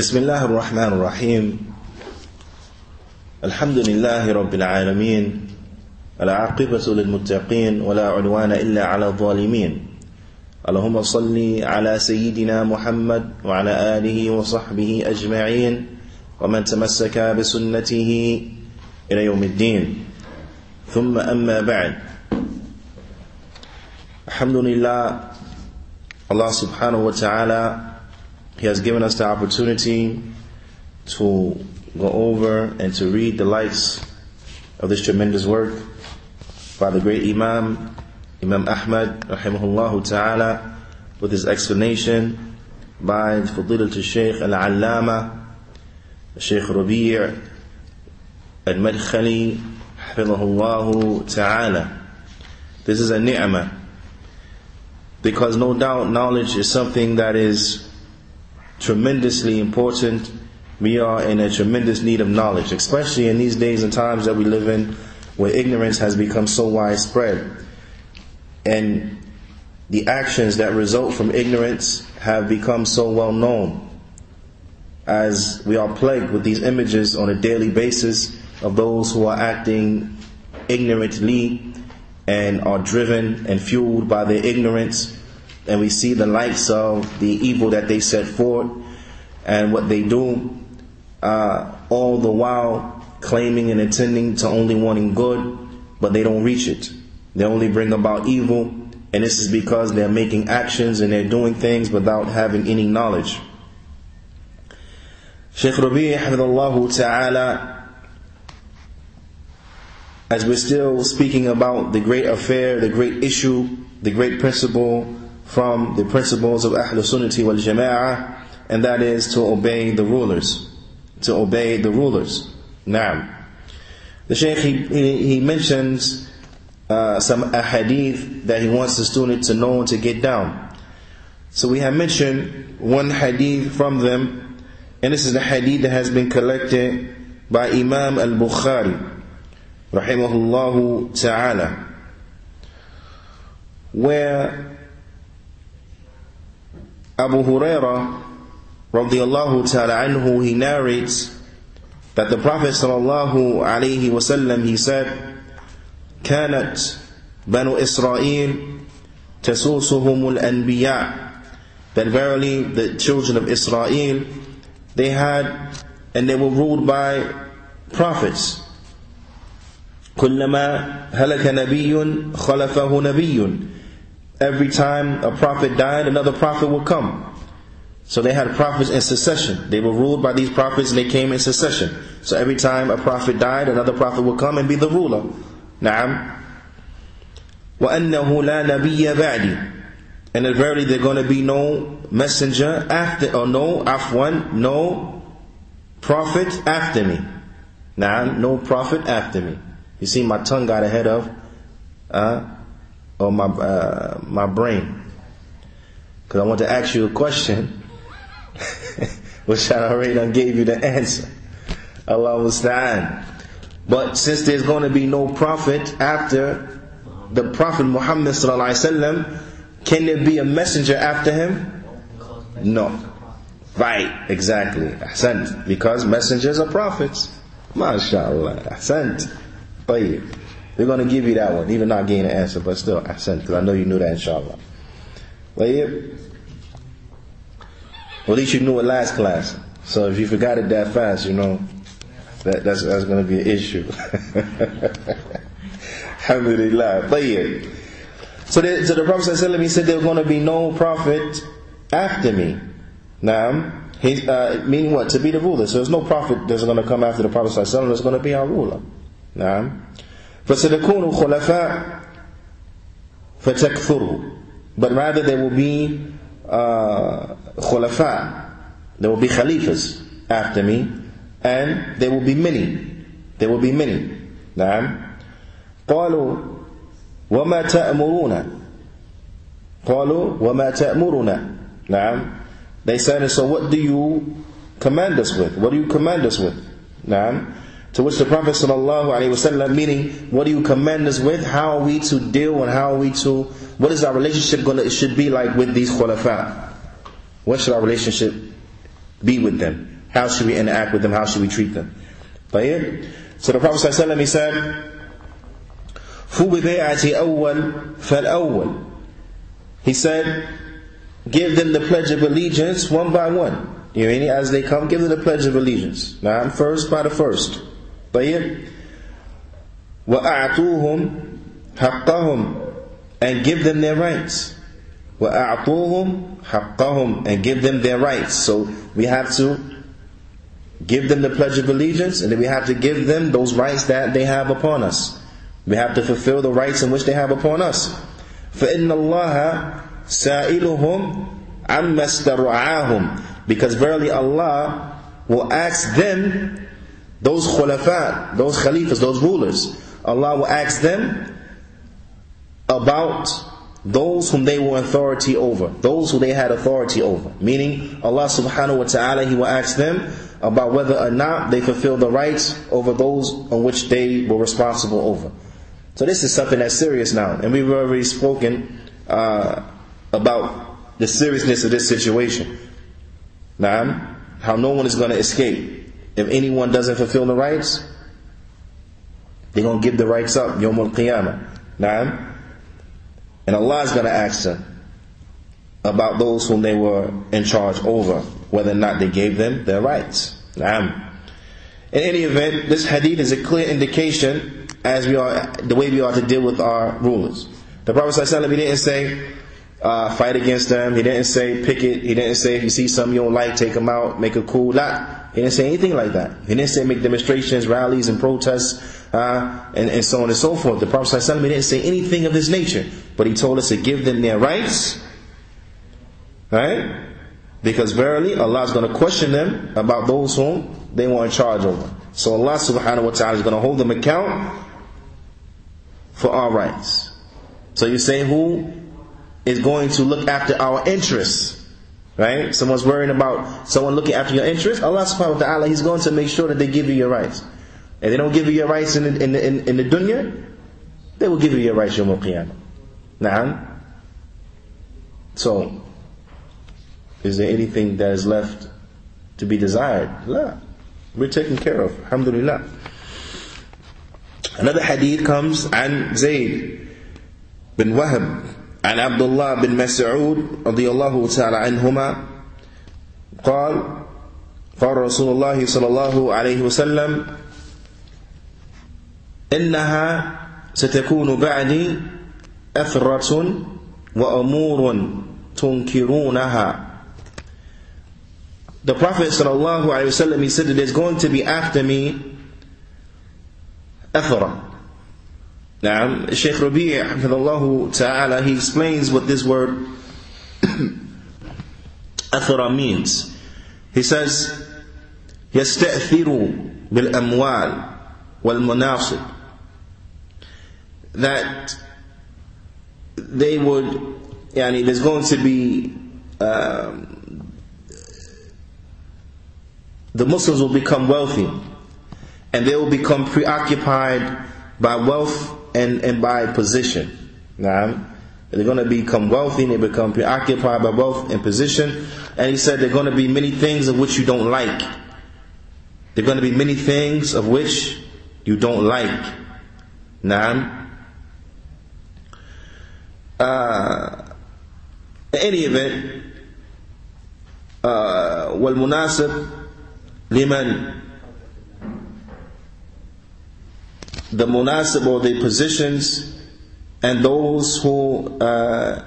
بسم الله الرحمن الرحيم. الحمد لله رب العالمين العاقبة للمتقين ولا عدوان إلا على الظالمين. اللهم صل على سيدنا محمد وعلى آله وصحبه أجمعين ومن تمسك بسنته إلى يوم الدين. ثم أما بعد. الحمد لله subhanahu wa ta'ala He has given us the opportunity to go over and to read the likes of this tremendous work by the great Imam, Imam Ahmad, rahimahullah ta'ala, with his explanation by Fadilat al-Shaykh al-Allama, Shaykh Rabi' al-Madkhali, hafidhahullah ta'ala. This is a ni'mah. Because no doubt knowledge is something that is tremendously important. We are in a tremendous need of knowledge, especially in these days and times that we live in where ignorance has become so widespread. And the actions that result from ignorance have become so well known as we are plagued with these images on a daily basis of those who are acting ignorantly and are driven and fueled by their ignorance. And we see the likes of the evil that they set forth and what they do, uh, all the while claiming and intending to only wanting good, but they don't reach it. They only bring about evil, and this is because they're making actions and they're doing things without having any knowledge. Shaykh Rabi' Ta'ala as we're still speaking about the great affair, the great issue, the great principle from the principles of Ahlul Sunnati wal Jama'ah, and that is to obey the rulers. To obey the rulers. Now, the Shaykh he, he, he mentions uh, some ahadith that he wants the student to know and to get down. So we have mentioned one hadith from them, and this is the hadith that has been collected by Imam al Bukhari rahimahullah ta'ala, where Abu Huraira radiallahu ta'ala anhu, he narrates that the Prophet sallallahu alayhi wasallam, he said, كانت بنو إسرائيل تسوسهم الأنبياء that verily the children of Israel they had and they were ruled by prophets كلما هلك نبي خلفه نبي Every time a prophet died, another prophet would come. So they had prophets in succession. They were ruled by these prophets and they came in succession. So every time a prophet died, another prophet would come and be the ruler. Naam. وَأَنَّهُ لَا نَبِيَّ بَعْدِي And that verily there going to be no messenger after, or no, afwan, no prophet after me. Naam, no prophet after me. You see, my tongue got ahead of, uh, or my uh, my brain, because I want to ask you a question, which I already done gave you the answer. Allah understand. But since there's going to be no prophet after the Prophet Muhammad sallallahu alaihi wasallam, can there be a messenger after him? No. Right, exactly. Ahsant. Because messengers are prophets. MashaAllah. Ahsant. طيب. They're going to give you that one, even not getting an answer, but still, Ahsant because I know you knew that, inshallah. Well, well, at least you knew it last class. So if you forgot it that fast, you know, that, that's, that's going to be an issue. Alhamdulillah. Tayyib. So the, so the Prophet said. Let me said there's going to be no prophet after me. Now, he, uh, meaning what? To be the ruler. So there's no prophet that's going to come after the Prophet ﷺ that's going to be our ruler. Now, فستكون خلفاء فتكثروا but rather there will be uh, خلفاء there will be khalifas after me and there will be many there will be many نعم قالوا وما تأمرون قالوا وما تأمرنا نعم they said so what do you command us with what do you command us with نعم To which the Prophet ﷺ, meaning, what do you command us with? How are we to deal and how are we to, what is our relationship going to, it should be like with these khulafa? What should our relationship be with them? How should we interact with them? How should we treat them? طيب So the Prophet ﷺ he said, فُبِبَيْعَةِ أَوَّلْ فَالْأَوَّلْ He said, give them the pledge of allegiance one by one. You know, as they come, give them the pledge of allegiance. Now, first by the first. طيب وَأَعْطُوهُمْ حَقَّهُمْ And give them their rights. وَأَعْطُوهُمْ حَقَّهُمْ And give them their rights. So we have to give them the pledge of allegiance and then we have to give them those rights that they have upon us. We have to fulfill the rights in which they have upon us. فَإِنَّ اللَّهَ سَائِلُهُمْ عَمَّا اسْتَرْعَاهُمْ Because verily Allah will ask them, those khulafa, those khalifas, those rulers, Allah will ask them about those whom they were authority over, those who they had authority over. Meaning, Allah subhanahu wa ta'ala, He will ask them about whether or not they fulfilled the rights over those on which they were responsible over. So this is something that's serious now, and we've already spoken uh, about the seriousness of this situation. Now, how no one is going to escape. If anyone doesn't fulfill the rights, they're going to give the rights up, Yom al-Qiyamah. Now, and Allah is going to ask them about those whom they were in charge over, whether or not they gave them their rights. Now, in any event, this hadith is a clear indication as we are, the way we are to deal with our rulers. The Prophet ﷺ, he didn't say, uh, fight against them. He didn't say picket. He didn't say if you see something you don't like, take them out, make a cool. Not. He didn't say anything like that. He didn't say make demonstrations, rallies, and protests, uh, and, and so on and so forth. The Prophet ﷺ, didn't say anything of this nature. But he told us to give them their rights. Right? Because verily, Allah is going to question them about those whom they were in charge over. So Allah subhanahu wa ta'ala is going to hold them account for our rights. So you say who is going to look after our interests? Right? Someone's worrying about someone looking after your interests. Allah subhanahu wa ta'ala, He's going to make sure that they give you your rights. If they don't give you your rights in the, in the, in, in the dunya, they will give you your rights Yom al-Qiyamah. Na'am? So, is there anything that is left to be desired? La. We're taken care of. Alhamdulillah. Another hadith comes عن زيد بن وهب عن عبد الله بن مسعود رضي الله تعالى عنهما قال قال رسول الله صلى الله عليه وسلم إنها ستكون بعدي أثرة وأمور تنكرونها the Prophet ﷺ, he said that there's going to be after me athara. Now, Shaykh Rabi' ta'ala, he explains what this word athara means. He says, يستأثر بالأموال والمناصب that they would yani there's going to be um, the Muslims will become wealthy and they will become preoccupied by wealth and, and by position. Now, they're going to become wealthy and they become preoccupied by wealth and position. And he said there are going to be many things of which you don't like. There are going to be many things of which you don't like. Now, uh, in any event, uh, والمناسب liman the munasib or the positions and those who uh,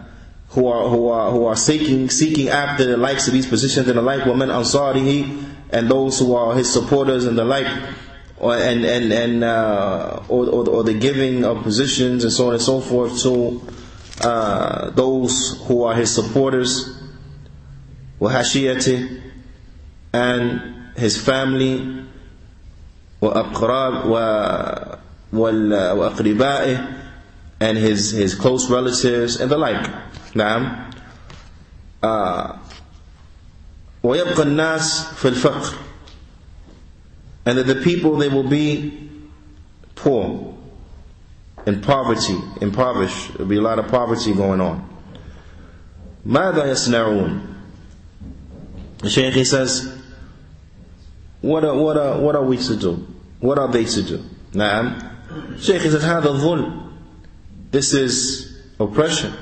who are who are who are seeking seeking after the likes of these positions and the like women ansarihi and those who are his supporters and the like or and and and uh, or, or, or the giving of positions and so on and so forth to uh, those who are his supporters وحشيته and his family وأقراب وأقربائه and his, his close relatives and the like نعم uh, ويبقى الناس في الفقر and that the people they will be poor in poverty impoverished there'll be a lot of poverty going on ماذا يصنعون the Shaykh he says what are, what are, what are we to do? What are they to do? نعم Shaykh says هذا ظلم This is oppression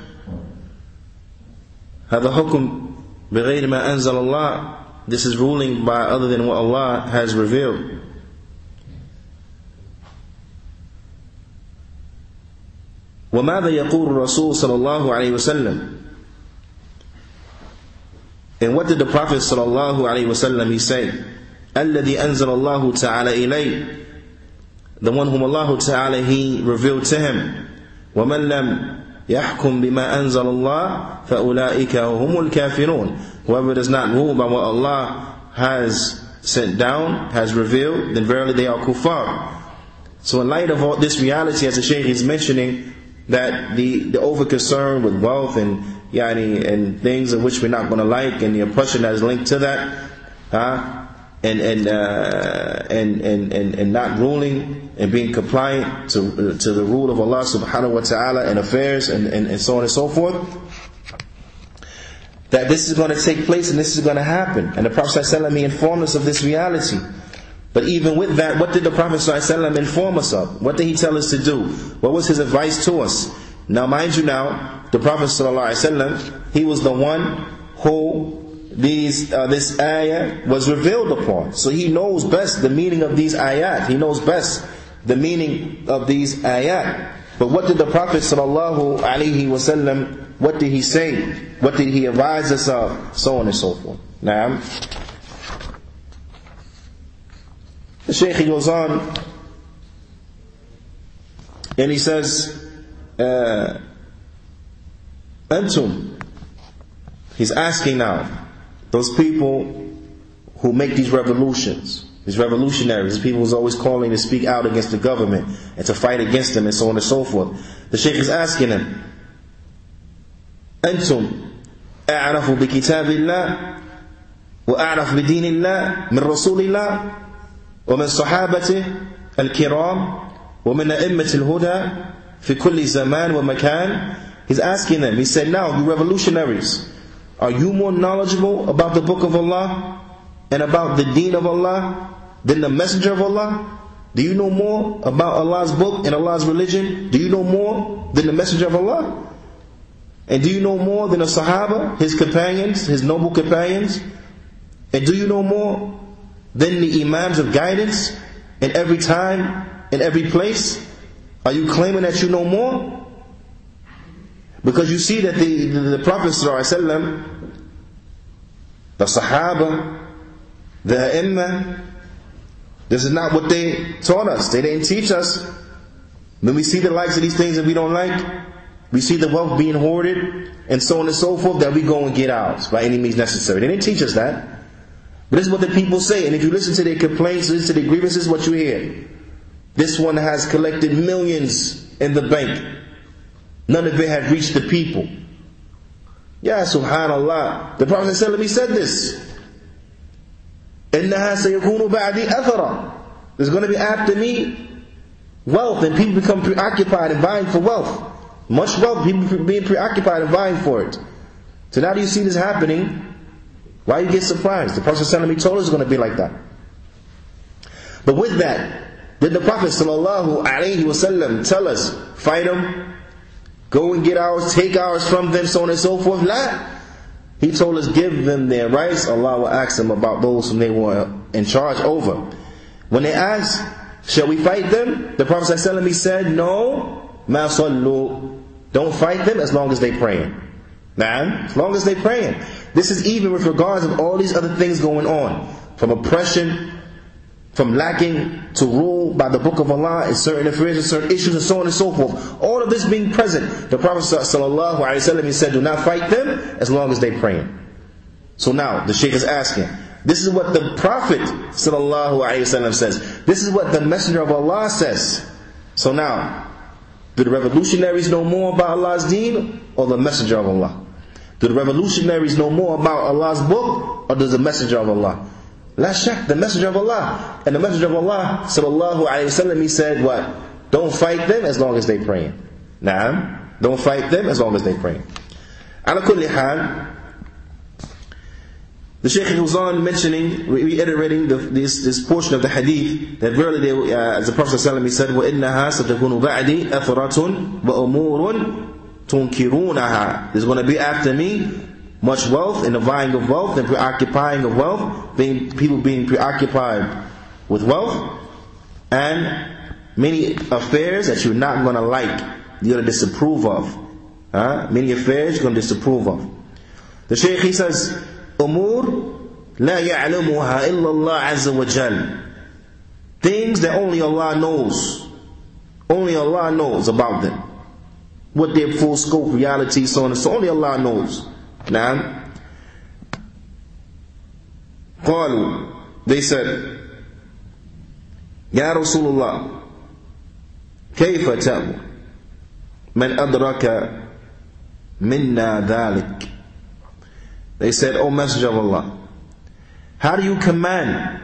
هذا حكم بغير ما أنزل الله This is ruling by other than what Allah has revealed وماذا يقول الرسول صلى الله عليه وسلم And what did the Prophet صلى الله عليه وسلم he say? الذي أنزل الله تعالى إليه The one whom Allah تعالى he revealed to him ومن لم يحكم بما أنزل الله فأولئك هم الكافرون Whoever does not rule by what Allah has sent down, has revealed, then verily they are kuffar. So in light of all this reality, as the Shaykh is mentioning, that the, the over concern with wealth and yani, and things in which we're not going to like and the oppression that is linked to that, uh, and and, uh, and and and and not ruling and being compliant to to the rule of Allah Subhanahu wa Taala in affairs and, and, and so on and so forth. That this is going to take place and this is going to happen. And the Prophet ﷺ informed us of this reality. But even with that, what did the Prophet ﷺ inform us of? What did he tell us to do? What was his advice to us? Now, mind you, now the Prophet ﷺ, he was the one who these uh, this ayah was revealed upon. So he knows best the meaning of these ayat. He knows best the meaning of these ayat. But what did the Prophet sallallahu alaihi wasallam? What did he say? What did he advise us of? So on and so forth. Now. The Shaykh goes on and he says, uh, Antum, he's asking now, those people who make these revolutions, these revolutionaries, these people who's always calling to speak out against the government and to fight against them and so on and so forth. The Shaykh is asking them, أنتم أعرف بكتاب الله وأعرف بدين الله من رسول الله ومن صحابته الكرام ومن أئمة الهدى في كل زمان ومكان He's asking them, he said, now you revolutionaries, are you more knowledgeable about the book of Allah and about the deen of Allah than the messenger of Allah? Do you know more about Allah's book and Allah's religion? Do you know more than the messenger of Allah? And do you know more than the Sahaba, his companions, his noble companions? And do you know more than the Imams of guidance in every time, in every place? Are you claiming that you know more? Because you see that the, the, the Prophet ﷺ, the Sahaba, the Imam, this is not what they taught us. They didn't teach us. When we see the likes of these things that we don't like, we see the wealth being hoarded, and so on and so forth, that we go and get ours by any means necessary. They didn't teach us that. But this is what the people say, and if you listen to their complaints, listen to their grievances, what you hear. This one has collected millions in the bank. None of it had reached the people. Yeah, subhanallah. The Prophet ﷺ said this. إِنَّهَا سَيَكُونُ بَعْدِي أَثَرًا There's going to be after me wealth, and people become preoccupied and vying for wealth. Much wealth, people being preoccupied and vying for it. So now do you see this happening? Why you get surprised? The Prophet ﷺ told us it's going to be like that. But with that, did the Prophet ﷺ tell us, fight them, go and get ours, take ours from them, so on and so forth? La. He told us, give them their rights. Allah will ask them about those whom they were in charge over. When they asked, shall we fight them? The Prophet ﷺ said, no, ma. Don't fight them as long as they praying. Man, as long as they praying. This is even with regards of all these other things going on. From oppression, from lacking to rule by the book of Allah in certain affairs and certain issues and so on and so forth. All of this being present, the Prophet sallallahu ﷺ he said, do not fight them as long as they praying. So now, the Shaykh is asking, this is what the Prophet ﷺ says. This is what the Messenger of Allah says. So now, do the revolutionaries know more about Allah's deen or the Messenger of Allah? Do the revolutionaries know more about Allah's book or does the Messenger of Allah? La shak, the Messenger of Allah. And the Messenger of Allah, sallallahu alayhi wasallam, he said what? Don't fight them as long as they praying. Naam. Don't fight them as long as they praying. Ala kulli hal, The Shaykh goes on mentioning, reiterating the, this, this portion of the hadith, that verily, they, uh, as the Prophet ﷺ said, وَإِنَّهَا سَتَكُونُ بَعْدِي أَثْرَةٌ وَأُمُورٌ تُنْكِرُونَهَا There's going to be after me much wealth and the vying of wealth and preoccupying of wealth, being, people being preoccupied with wealth, and many affairs that you're not going to like, you're going to disapprove of. Huh? Many affairs you're going to disapprove of. The Shaykh he says, أمور لا يعلمها إلا الله عز وجل Things that only Allah knows. Only Allah knows about them. What their full scope, reality, so on and so Only Allah knows. Now, قالوا They said, يا رسول الله كيف تأمر من أدرك منا ذلك They said, O Messenger of Allah, how do you command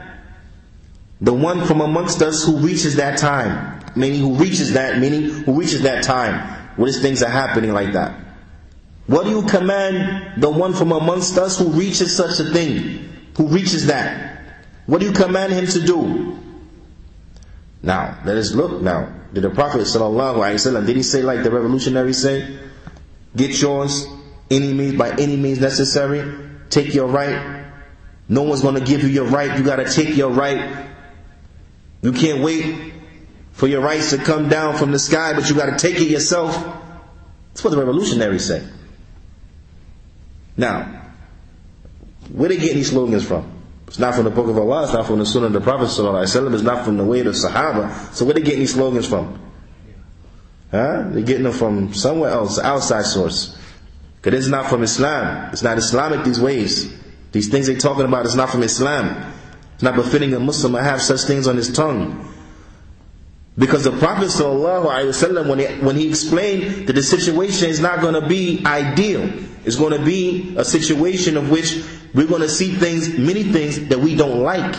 the one from amongst us who reaches that time? Meaning who reaches that, meaning who reaches that time where these things are happening like that. What do you command the one from amongst us who reaches such a thing? Who reaches that? What do you command him to do? Now, let us look now. Did the Prophet ﷺ, did he say like the revolutionaries say? Get yours, any means by any means necessary. Take your right. No one's going to give you your right. You got to take your right. You can't wait for your rights to come down from the sky, but you got to take it yourself. That's what the revolutionaries say. Now, where they get these slogans from? It's not from the book of Allah, it's not from the sunnah of the Prophet it's not from the way of the Sahaba. So where they getting these slogans from? Huh? They're getting them from somewhere else, outside source. Because it's not from Islam. It's not Islamic these ways. These things they're talking about is not from Islam. It's not befitting a Muslim to have such things on his tongue. Because the Prophet ﷺ, when he, when he explained that the situation is not going to be ideal, it's going to be a situation of which we're going to see things, many things that we don't like.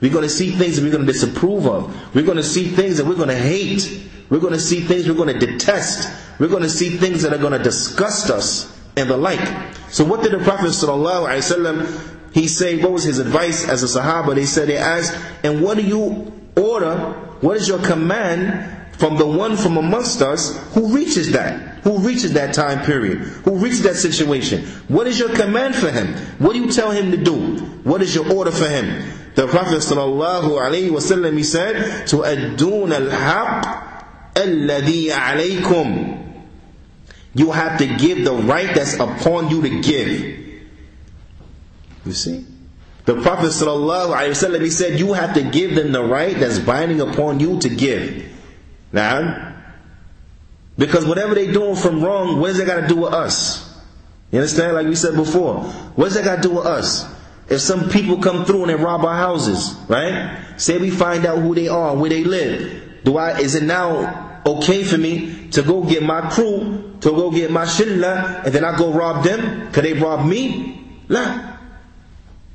We're going to see things that we're going to disapprove of. We're going to see things that we're going to hate. We're going to see things we're going to detest. We're going to see things that are going to disgust us and the like. So what did the Prophet ﷺ, he say, what was his advice as a Sahaba? They said, they asked, and what do you order, what is your command from the one from amongst us who reaches that? Who reaches that time period? Who reaches that situation? What is your command for him? What do you tell him to do? What is your order for him? The Prophet ﷺ, he said, to adun al-haq الذي عليكم you have to give the right that's upon you to give. You see? The Prophet ﷺ, he said, you have to give them the right that's binding upon you to give. Now, because whatever they're doing from wrong, what does that got to do with us? You understand? Like we said before. What does that got to do with us? If some people come through and they rob our houses, right? Say we find out who they are, where they live. Do I, is it now okay for me to go get my crew, to go get my shilla, and then I go rob them? Could they rob me? Nah.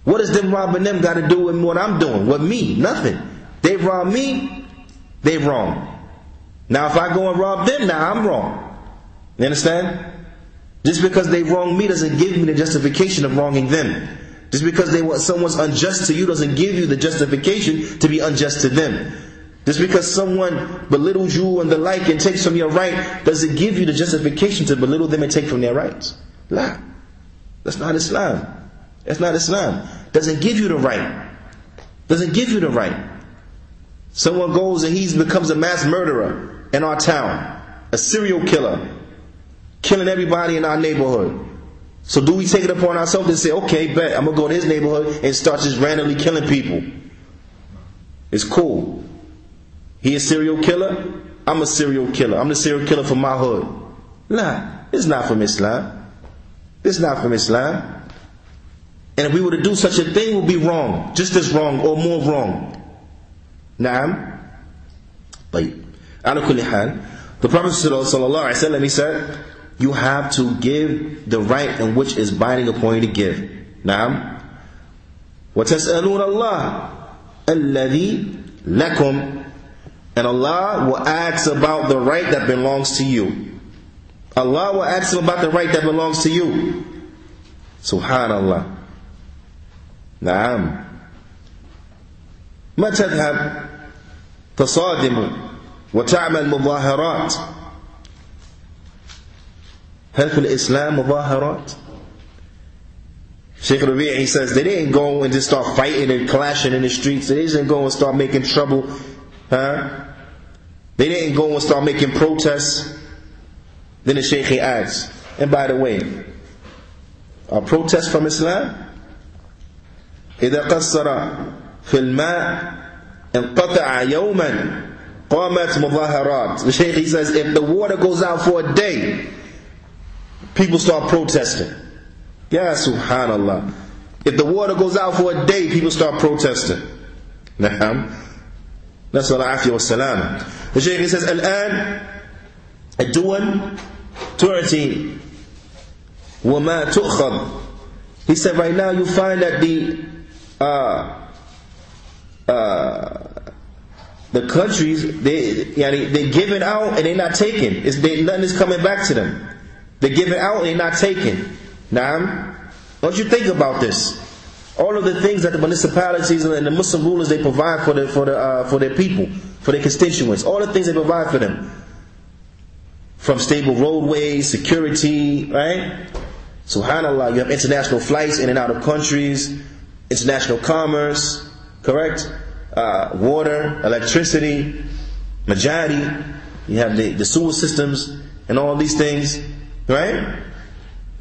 What does them robbing them got to do with what I'm doing? With me? Nothing. They rob me, they wrong. Now if I go and rob them, now I'm wrong. You understand? Just because they wrong me doesn't give me the justification of wronging them. Just because they want someone's unjust to you doesn't give you the justification to be unjust to them. Just because someone belittles you and the like and takes from your right, does it give you the justification to belittle them and take from their rights? La. That's not Islam. That's not Islam. Doesn't give you the right. Doesn't give you the right. Someone goes and he becomes a mass murderer in our town, a serial killer, killing everybody in our neighborhood. So do we take it upon ourselves and say, okay, bet, I'm gonna go to his neighborhood and start just randomly killing people? It's cool. He a serial killer? I'm a serial killer. I'm the serial killer from my hood. Nah, it's not from Islam. It's not from Islam. And if we were to do such a thing, it would be wrong. Just as wrong or more wrong. Naam. طيب. على كل حال. The Prophet ﷺ, he said, you have to give the right in which is binding upon you to give. Naam. وتسألون الله الذي لكم and Allah will ask about the right that belongs to you. Allah will ask him about the right that belongs to you. Subhanallah. نعم ما تذهب تصادم وتعمل مظاهرات هل في الإسلام مظاهرات Sheikh Rabi' he says they didn't go and just start fighting and clashing in the streets. They didn't go and start making trouble. Huh? They didn't go and start making protests. Then the Sheikh he adds, and by the way, a protest from Islam? إذا قصر في الماء انقطع يوما قامت مظاهرات. The Sheikh he says if the water goes out for a day, people start protesting. Yeah, subhanallah. If the water goes out for a day, people start protesting. نعم. نسأل العافية والسلامة. The Shaykh says, الآن الدول تعطي وما تؤخذ. He said, right now you find that the uh, uh, the countries they yani, they're giving out and they're not taking. It's, they, nothing is coming back to them. They're giving out and they're not taking. Now, don't you think about this? All of the things that the municipalities and the Muslim rulers they provide for the, for the, uh, for their people, for their constituents, all the things they provide for them, from stable roadways, security, right? Subhanallah, you have international flights in and out of countries, international commerce, correct? Uh, water, electricity, majority. You have the, the sewer systems and all these things, right?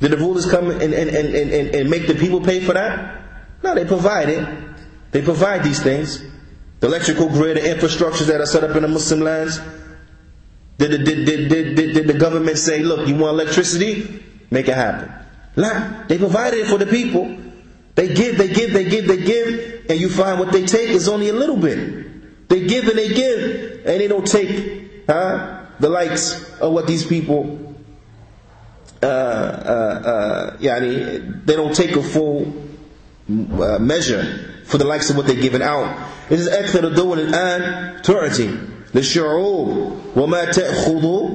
Did the rulers come and, and, and, and, and make the people pay for that? No, they provide it. They provide these things. The electrical grid, the infrastructures that are set up in the Muslim lands. Did, did, did, did, did, did the government say, look, you want electricity? Make it happen. Nah, they provided it for the people. They give, they give, they give, they give, and you find what they take is only a little bit. They give and they give, and they don't take huh, the likes of what these people uh, uh, uh, يعني, they don't take a full uh, measure for the likes of what they're giving out. It is أكثر الدول الآن تعطي للشعوب وما تأخذ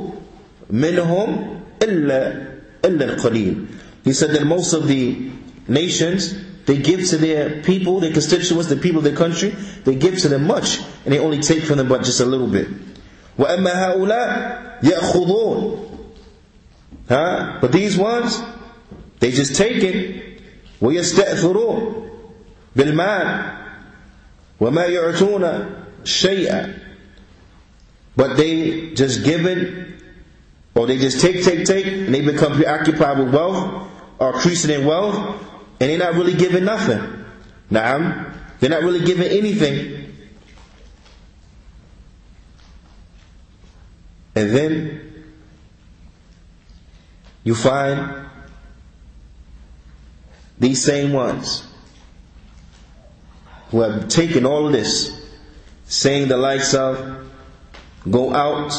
منهم إلا إلا القليل. He said that most of the nations they give to their people, their constituents, the people of their country, they give to them much, and they only take from them but just a little bit. وأما هؤلاء يأخذون Huh? But these ones, they just take it. ويستأثرون بالمال وما يعطون شيئا but they just give it or they just take take take and they become preoccupied with wealth or increasing in wealth and they're not really giving nothing. Naam, they're not really giving anything. And then you find these same ones who have taken all of this, saying the likes of go out,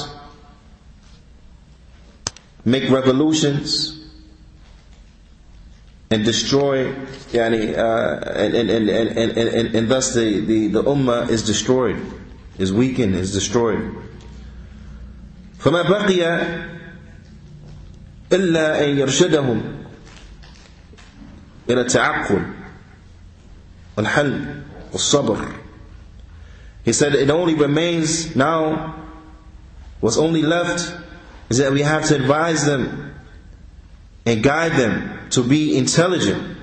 make revolutions, and destroy, yani, uh, and, and, and, and, and, and, thus the, the, the ummah is destroyed, is weakened, is destroyed. فما بقي إلا أن يرشدهم إلى التعقل والحل والصبر He said it only remains now what's only left is that we have to advise them and guide them to be intelligent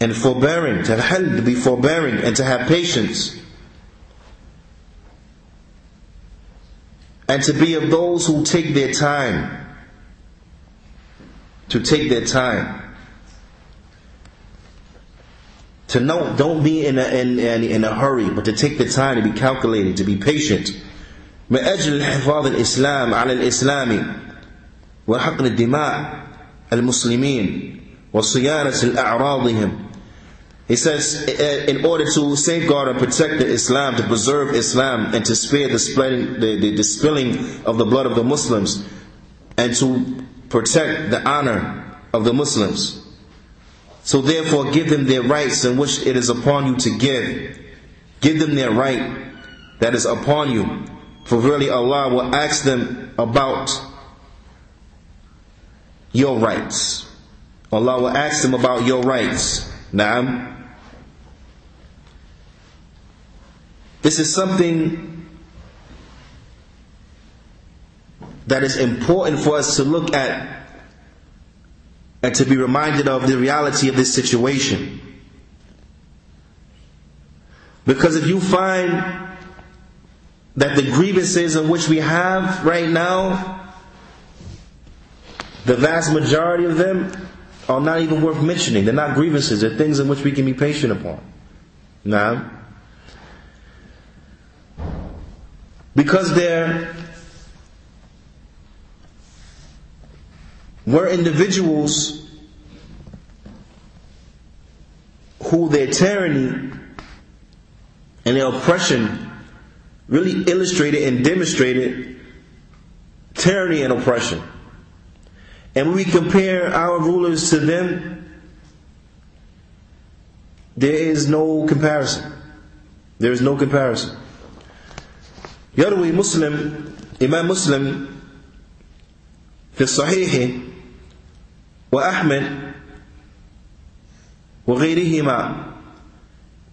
and forbearing, to have to be forbearing and to have patience and to be of those who take their time. To take their time. To know, don't be in a, in, in a hurry, but to take the time to be calculated, to be patient. من أجل حفاظ الإسلام على الإسلام وحقن الدماء المسلمين وصيانة أعراضهم he says, uh, in order to safeguard and protect the Islam, to preserve Islam, and to spare the, spreading, the, the, the spilling of the blood of the Muslims, and to protect the honor of the Muslims. So therefore, give them their rights in which it is upon you to give. Give them their right that is upon you. For really Allah will ask them about your rights. Allah will ask them about your rights. Naam. This is something that is important for us to look at and to be reminded of the reality of this situation. Because if you find that the grievances in which we have right now, the vast majority of them are not even worth mentioning. They're not grievances, they're things in which we can be patient upon. Now, because there were individuals who their tyranny and their oppression really illustrated and demonstrated tyranny and oppression. And we compare our rulers to them, there is no comparison. There is no comparison. يروي مسلم إمام مسلم في الصحيح وأحمد وغيرهما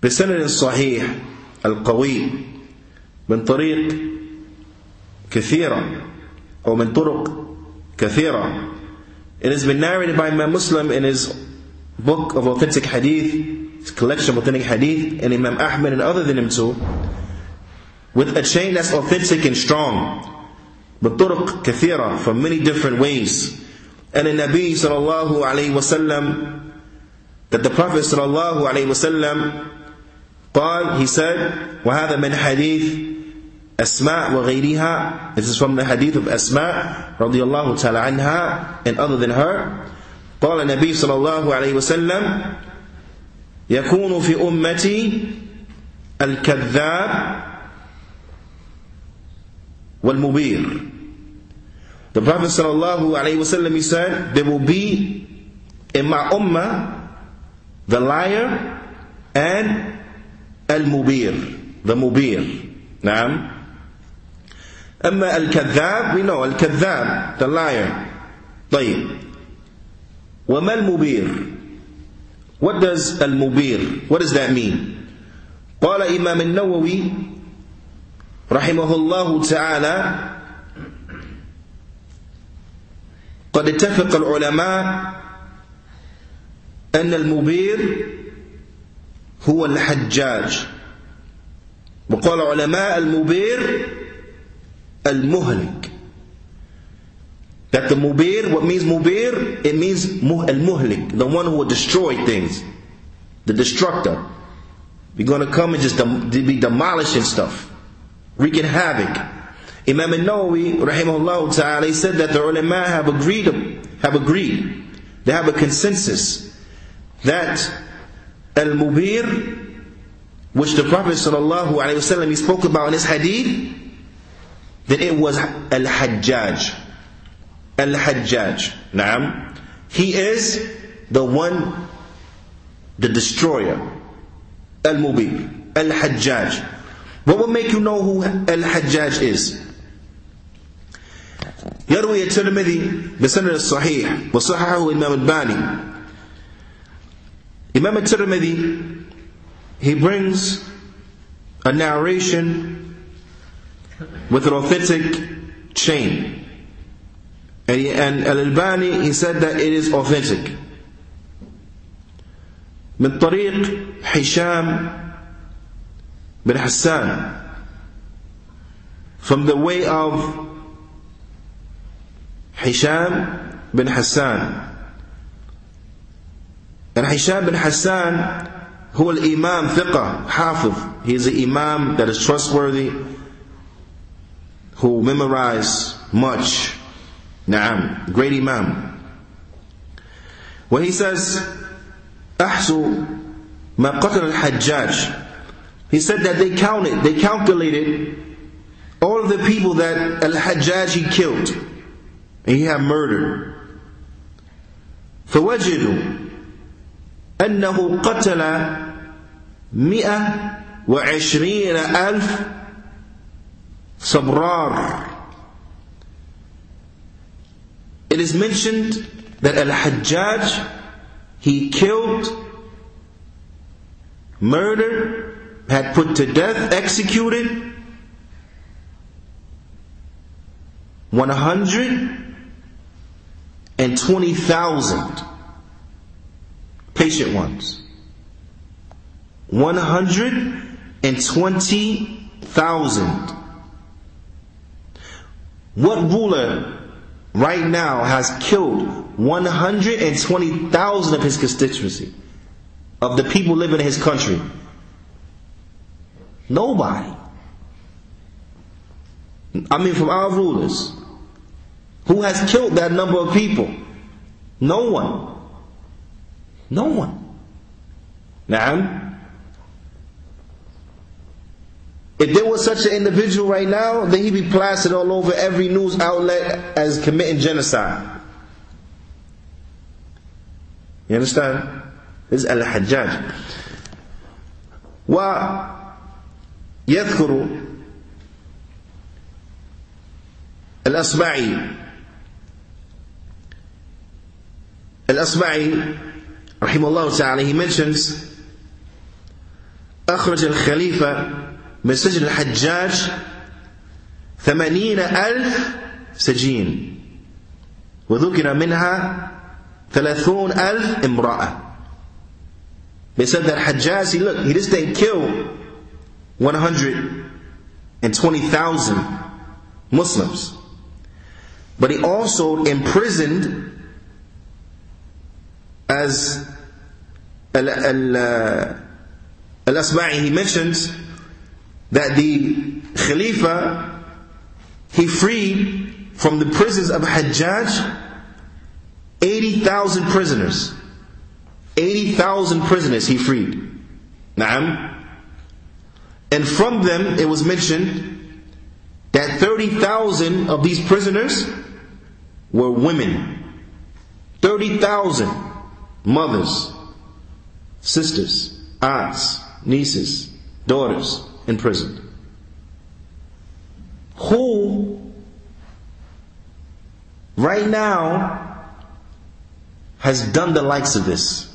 بسند صحيح القوي من طريق كثيرة أو من طرق كثيرة It has been narrated by Imam Muslim in his book of authentic hadith, his collection of authentic hadith, and Imam Ahmad and other than him too, with a chain that's authentic and strong. بطرق كثيرة from many different ways. And the Nabi sallallahu alayhi wasallam, that the Prophet sallallahu alayhi wasallam, قال, he said, وهذا من حديث Asma wa ghayriha. This is from the hadith of Asma radiallahu ta'ala anha and other than her. قال النبي صلى الله عليه وسلم يكون في أمتي الكذاب والمبير The Prophet صلى الله عليه وسلم he said, there will be in my ummah the liar and al-mubir, the mubir. نعم أما الكذاب we know الكذاب the liar. طيب. وما المبير؟ What does المبير؟ What does that mean قال إمام النووي رحمه الله تعالى قد اتفق العلماء أن المبير هو الحجاج. وقال علماء المبير al-muhlik. That the mubir, what means mubir? It means al-muhlik, the one who will destroy things. The destructor. We're going to come and just be demolishing stuff. Wreaking havoc. Imam al-Nawawi, rahimahullah ta'ala, said that the ulama have agreed, have agreed, they have a consensus that al-mubir, which the Prophet sallallahu alaihi wasallam he spoke about in his hadith, that it was Al-Hajjaj. Al-Hajjaj. Naam. He is the one, the destroyer. Al-Mubir. Al-Hajjaj. What will make you know who Al-Hajjaj is? يروي الترمذي بسند الصحيح وصححه الإمام الباني Imam al-Tirmidhi he brings a narration with an authentic chain. And, he, and Al-Albani, he said that it is authentic. من طريق هشام بن حسان from the way of Hisham bin Hassan. And Hisham bin Hassan, who is Imam Fiqh, Hafiz. He is an Imam that is trustworthy who memorize much. Naam, great Imam. When he says, أحسو ما قتل الحجاج He said that they counted, they calculated all of the people that Al-Hajjaj he killed and he had murdered. فوجدوا أنه قتل مئة وعشرين ألف Sabrar. It is mentioned that Al-Hajjaj he killed, murdered, had put to death, executed 120,000 patient ones. 120,000. What ruler right now has killed 120,000 of his constituency, of the people living in his country? Nobody. I mean, from our rulers. Who has killed that number of people? No one. No one. Now, If there was such an individual right now, then he'd be plastered all over every news outlet as committing genocide. You understand? This is Al Hajjaj. ويذكر الأصمعي الأصمعي رحمه الله تعالى he mentions أخرج الخليفة مسجن الحجاج ثمانين ألف سجين وذكر منها ثلاثون ألف امرأة They said that Hajjaj, he, look, he just didn't kill 120,000 Muslims. But he also imprisoned as Al-Asma'i, uh, he mentions that the Khalifa, he freed from the prisons of Hajjaj 80,000 prisoners. 80,000 prisoners he freed. Naam. And from them it was mentioned that 30,000 of these prisoners were women. 30,000 mothers, sisters, aunts, nieces, daughters imprisoned. Who right now has done the likes of this?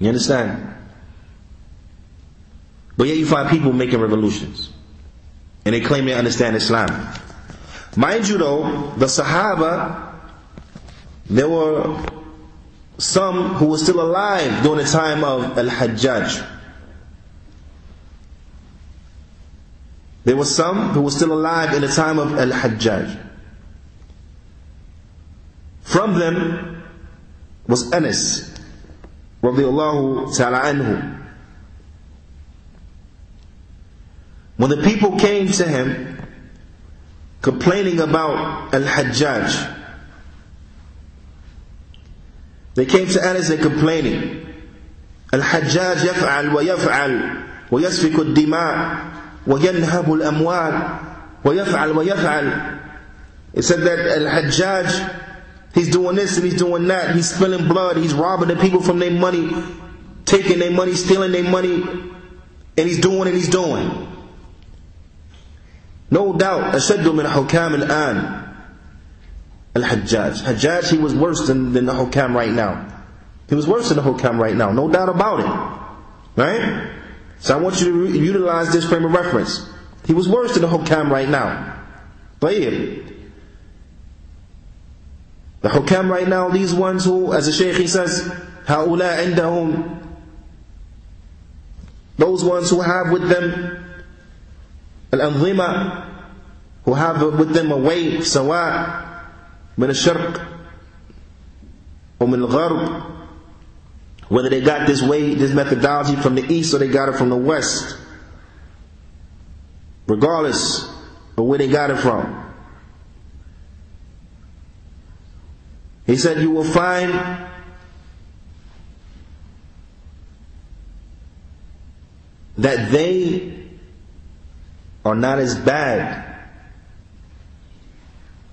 You understand? But yet you find people making revolutions. And they claim they understand Islam. Mind you though, the Sahaba, there were some who were still alive during the time of Al-Hajjaj. There were some who were still alive in the time of Al Hajjaj. From them was Anas, radiallahu ta'ala anhu. When the people came to him complaining about Al Hajjaj, they came to Anas and complaining. Al Hajjaj yaf'al wa yaf'al wa yasfiku dima وينهب الأموال ويفعل ويفعل It said that Al-Hajjaj, he's doing this and he's doing that. He's spilling blood. He's robbing the people from their money, taking their money, stealing their money, and he's doing and he's doing. No doubt, أشد من حكام الآن الحجاج. Hajjaj, he was worse than, than the hukam right now. He was worse than the hukam right now, no doubt about it. Right? So I want you to re- utilize this frame of reference. He was worse than the hukam right now. طيب. The hukam right now, these ones who, as the Shaykh he says, هؤلاء عندهم those ones who have with them الأنظمة who have with them a way سواء من الشرق ومن الغرب whether they got this way, this methodology from the east or they got it from the west. Regardless of where they got it from. He said, You will find that they are not as bad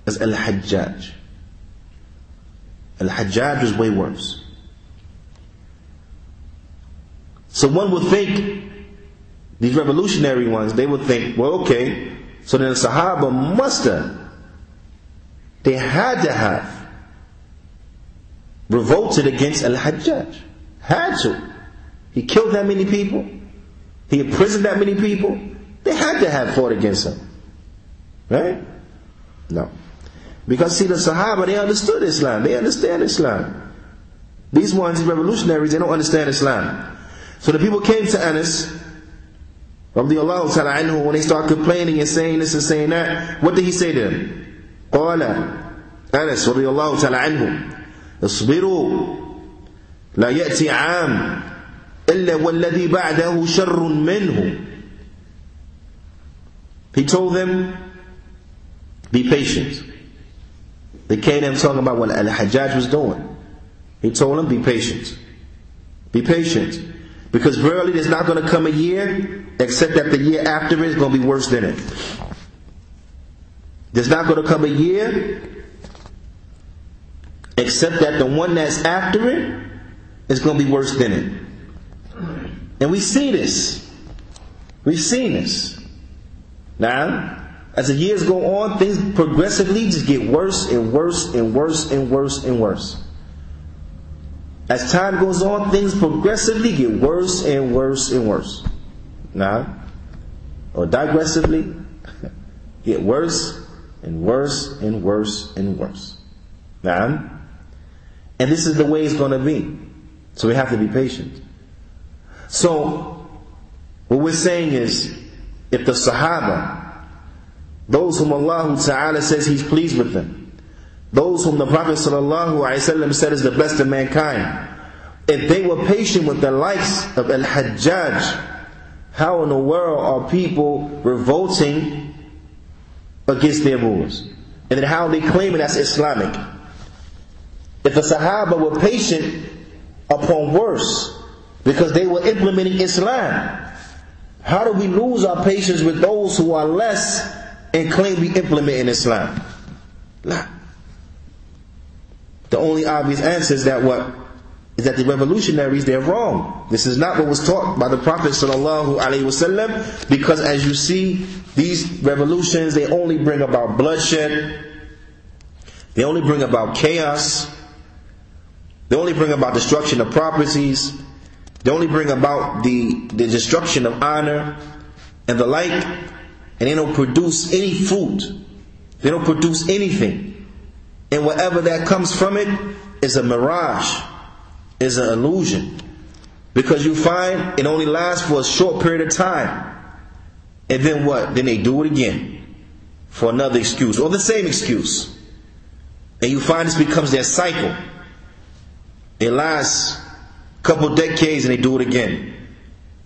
as Al Hajjaj. Al Hajjaj was way worse. So one would think, these revolutionary ones, they would think, well, okay, so then the Sahaba must have, they had to have revolted against Al-Hajjaj. Had to. He killed that many people. He imprisoned that many people. They had to have fought against him. Right? No. Because see, the Sahaba, they understood Islam. They understand Islam. These ones, revolutionaries, they don't understand Islam. So the people came to Anas, radiallahu ta'ala anhu, when they start complaining and saying this and saying that, what did he say to them? قال أنس رضي الله تعالى عنه اصبروا لا يأتي عام إلا والذي بعده شر منه He told them, be patient. They came to him talking about what Al-Hajjaj was doing. He told them, be patient. Be patient. Because verily there's not going to come a year except that the year after it is going to be worse than it. There's not going to come a year except that the one that's after it is going to be worse than it. And we see this. We've seen this. Now, as the years go on, things progressively just get worse and worse and worse and worse and worse. As time goes on, things progressively get worse and worse and worse. Now, or digressively, get worse and worse and worse and worse. Now, and this is the way it's going to be. So we have to be patient. So, what we're saying is, if the Sahaba, those whom Allah Ta'ala says He's pleased with them. Those whom the Prophet ﷺ said is the best of mankind. If they were patient with the likes of Al-Hajjaj, how in the world are people revolting against their rulers? And then how are they claim it as Islamic? If the Sahaba were patient upon worse because they were implementing Islam, how do we lose our patience with those who are less and claim we implement in Islam? The only obvious answer is that what? Is that the revolutionaries, they're wrong. This is not what was taught by the Prophet sallallahu alaihi wasallam because as you see, these revolutions, they only bring about bloodshed. They only bring about chaos. They only bring about destruction of properties. They only bring about the, the destruction of honor and the like and they don't produce any fruit. They don't produce anything. And whatever that comes from it is a mirage, is an illusion. Because you find it only lasts for a short period of time. And then what? Then they do it again for another excuse or the same excuse. And you find this becomes their cycle. It lasts a couple decades and they do it again.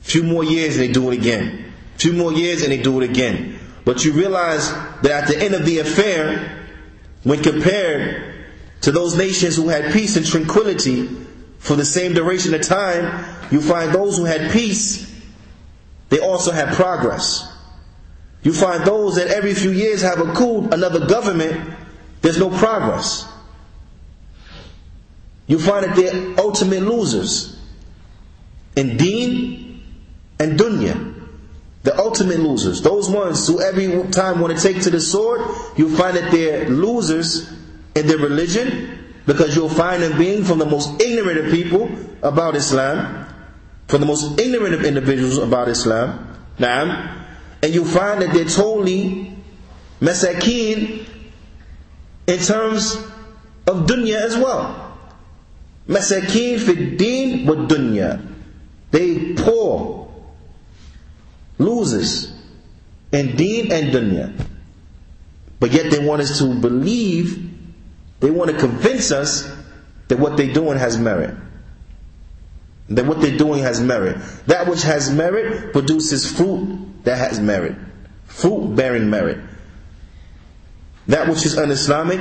A few more years and they do it again. Few more years and they do it again. But you realize that at the end of the affair, when compared to those nations who had peace and tranquility for the same duration of time, you find those who had peace, they also had progress. You find those that every few years have a coup, another government, there's no progress. You find that they're ultimate losers in deen and dunya. The ultimate losers, those ones who every time want to take to the sword, you'll find that they're losers in their religion because you'll find them being from the most ignorant of people about Islam, from the most ignorant of individuals about Islam. Naam. And you find that they're totally masakin in terms of dunya as well. Masakin fi deen wa dunya. They poor loses in deen and dunya. But yet they want us to believe, they want to convince us that what they're doing has merit. That what they're doing has merit. That which has merit produces fruit that has merit. Fruit bearing merit. That which is un-Islamic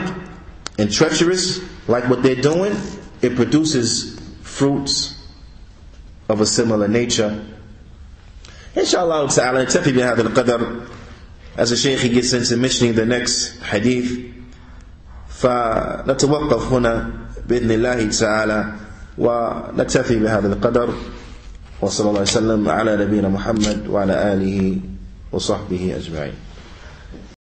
and treacherous, like what they're doing, it produces fruits of a similar nature إن شاء الله تعالى نكتفي بهذا القدر. As the Shaykh gets into mentioning the next hadith. فنتوقف هنا بإذن الله تعالى ونكتفي بهذا القدر. وصلى الله وسلم على نبينا محمد وعلى آله وصحبه أجمعين.